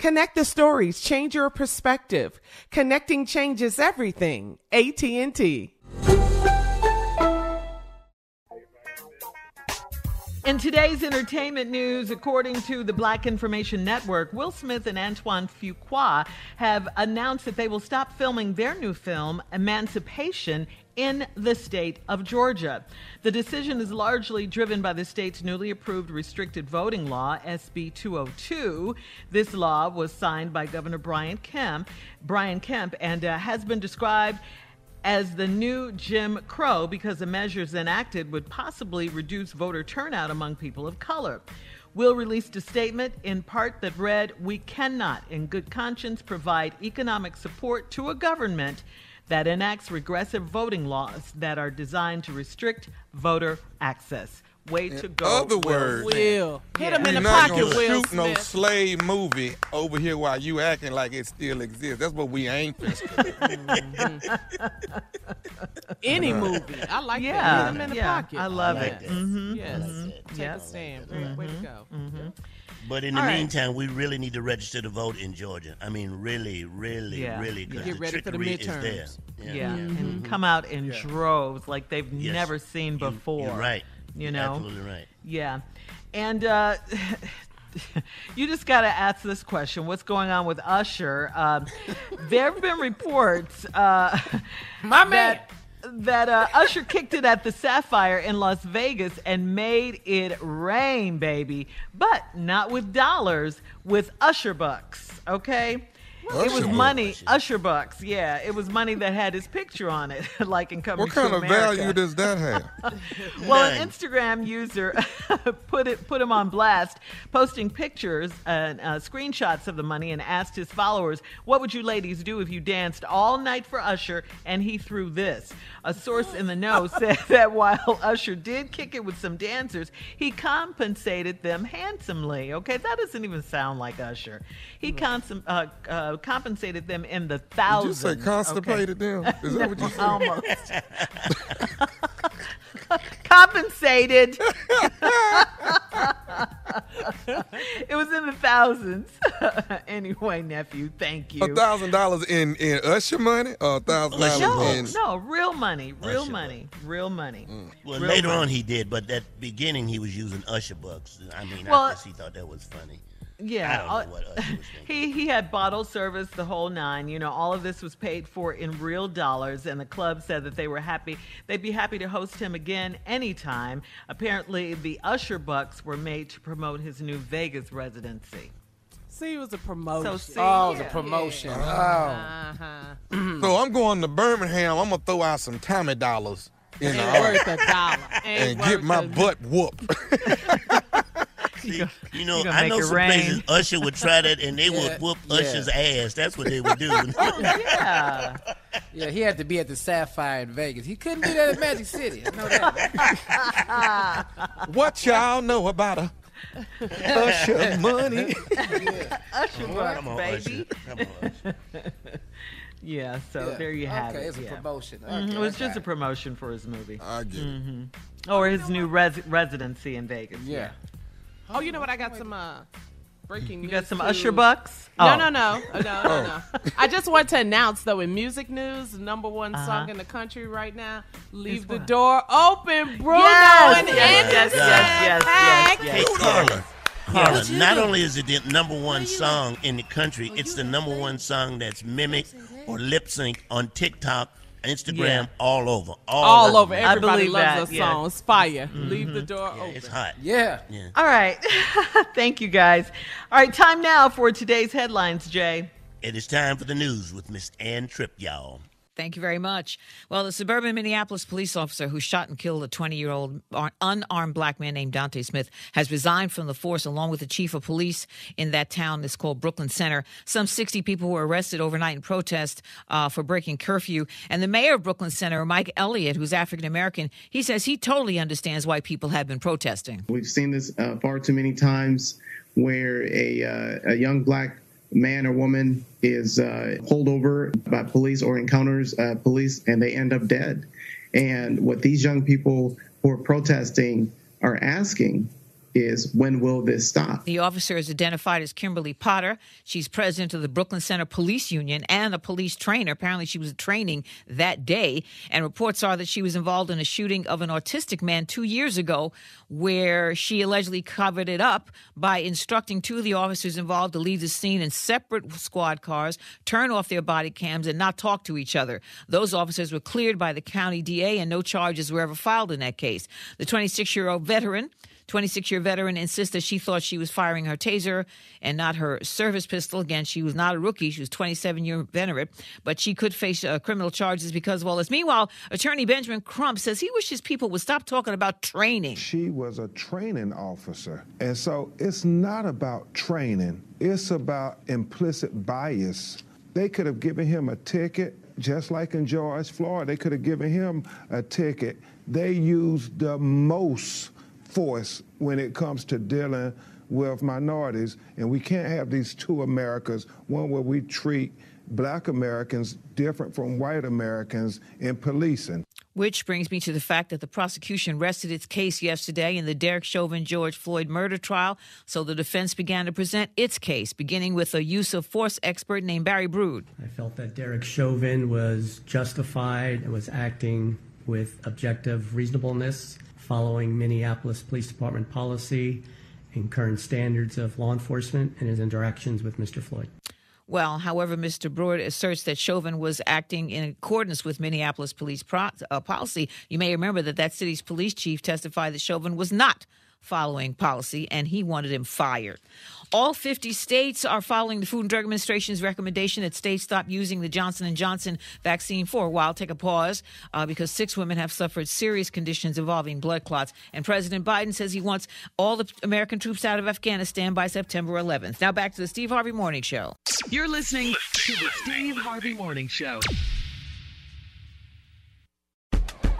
Connect the stories, change your perspective. Connecting changes everything. AT&T. In today's entertainment news, according to the Black Information Network, Will Smith and Antoine Fuqua have announced that they will stop filming their new film, Emancipation, in the state of Georgia. The decision is largely driven by the state's newly approved restricted voting law, SB 202. This law was signed by Governor Brian Kemp, Brian Kemp, and uh, has been described as the new Jim Crow because the measures enacted would possibly reduce voter turnout among people of color. Will released a statement in part that read, We cannot, in good conscience, provide economic support to a government that enacts regressive voting laws that are designed to restrict voter access. Way to go. Other words, Will. Hit him We're in the not pocket, gonna Will shoot no Smith. slave movie over here while you acting like it still exists. That's what we ain't finna Any movie. I like Yeah, that. Hit him in the yeah, pocket. I love I it. like that. Mhm, Yes. mhm, Take yep. a stand. Way- Way to go. But in the All right. meantime, we really need to register to vote in Georgia. I mean, really, really, Yeah. really, because Get the ready for the trickery is there. midterms. Yeah, and come out in droves like they've Yes. never seen You- before. You're right. You know? absolutely right. Yeah. And uh, you just got to ask this question What's going on with Usher? Um, there have been reports uh, My man. that, that uh, Usher kicked it at the Sapphire in Las Vegas and made it rain, baby. But not with dollars, with Usher bucks, okay? It was Usher money, bucks. Usher bucks, yeah. It was money that had his picture on it, like in Coming What kind of value does that have? Well, an Instagram user put it put him on blast, posting pictures and uh, screenshots of the money, and asked his followers, "What would you ladies do if you danced all night for Usher and he threw this?" A source in the know said that while Usher did kick it with some dancers, he compensated them handsomely. Okay, that doesn't even sound like Usher. He consum- uh, uh, compensated them in the Did you thousands. say okay? constipated them? Is that what you said? Almost. compensated. it was in the thousands. anyway, nephew, thank you. A thousand dollars in in Usher money, or a thousand dollars in. no, real money, real Usher money, real money. Mm. Well, Real later money. on he did, but that beginning he was using Usher bucks. I mean, Well- I guess he thought that was funny. Yeah, I don't know uh, what was he he had bottle service the whole nine. You know, all of this was paid for in real dollars, and the club said that they were happy. They'd be happy to host him again anytime. Apparently, the Usher bucks were made to promote his new Vegas residency. See, it was a promotion. So see, Oh, the yeah. promotion. Oh. Uh-huh. So I'm going to Birmingham. I'm gonna throw out some Tommy dollars in the Ain't art worth a dollar. Ain't and get my a- butt whooped. See, you know, you gonna I know some rain. places Usher would try that, and they Yeah, would whoop yeah. Usher's ass. That's what they would do. Yeah. Yeah, he had to be at the Sapphire in Vegas. He couldn't do that at Magic City. I know that. what y'all know about a Usher money? Usher bucks, Come on, baby. Usher. Come on, Usher. Yeah. So Yeah. there you have okay, it. it's a yeah. promotion. Mhm, it was okay. just a promotion for his movie I get it. or his new res- residency in Vegas. Yeah. Oh, you know what? I got some uh, breaking You news. got some too. Usher bucks? No, Oh. no, no, Uh, no, no, no. I just want to announce though, in music news, number one song in the country right now, "Leave the what? Door Open." Bruno Yes, and yes, yes, Anderson. yes, yes, Heck yes, Hey, yes. Carla. Carla, not only is it the number one song in the country, it's the number one song that's mimicked or lip sync on TikTok, Instagram, Yeah. all over. All, All over. I Everybody believe loves that, that yeah. Mm-hmm. song. Fire. Leave the door Yeah, open. it's hot. Yeah. Yeah. All right. Thank you, guys. All right, time now for today's headlines, Jay. It is time for the news with Miss Ann Tripp, y'all. Thank you very much. Well, the suburban Minneapolis police officer who shot and killed a 20 year old unarmed black man named Dante Smith has resigned from the force along with the chief of police in that town. It's called Brooklyn Center. Some 60 people were arrested overnight in protest uh, for breaking curfew. And the mayor of Brooklyn Center, Mike Elliott, who's African American, he says he totally understands why people have been protesting. We've seen this uh, far too many times where a, uh, a young black man or woman is uh, pulled over by police or encounters uh, police and they end up dead. And what these young people who are protesting are asking is when will this stop? The officer is identified as Kimberly Potter. She's president of the Brooklyn Center Police Union and a police trainer. Apparently, she was training that day. And reports are that she was involved in a shooting of an autistic man two years ago, where she allegedly covered it up by instructing two of the officers involved to leave the scene in separate squad cars, turn off their body cams, and not talk to each other. Those officers were cleared by the county DA, and no charges were ever filed in that case. The 26 year old veteran 26 year veteran insists that she thought she was firing her taser and not her service pistol. Again, she was not a rookie. She was 27 year veteran, but she could face uh, criminal charges because of all this. Meanwhile, attorney Benjamin Crump says he wishes people would stop talking about training. She was a training officer. And so it's not about training, it's about implicit bias. They could have given him a ticket, just like in George Floyd, they could have given him a ticket. They used the most force when it comes to dealing with minorities. And we can't have these two Americas one where we treat black Americans different from white Americans in policing. Which brings me to the fact that the prosecution rested its case yesterday in the Derek Chauvin George Floyd murder trial. So the defense began to present its case, beginning with a use of force expert named Barry Brodd. I felt that Derek Chauvin was justified and was acting with objective reasonableness, following Minneapolis Police Department policy and current standards of law enforcement in his interactions with Mr. Floyd. Well, however, Mr. Brodd asserts that Chauvin was acting in accordance with Minneapolis police pro- uh, policy. You may remember that that city's police chief testified that Chauvin was not following policy and he wanted him fired. All 50 states are following the Food and Drug Administration's recommendation that states stop using the Johnson & Johnson vaccine for a while. Take a pause uh, because six women have suffered serious conditions involving blood clots. And President Biden says he wants all the American troops out of Afghanistan by September 11th. Now back to the Steve Harvey Morning Show. You're listening to the Steve Harvey Morning Show.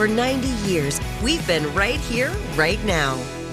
For 90 years, we've been right here, right now.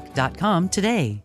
healthlock.com today.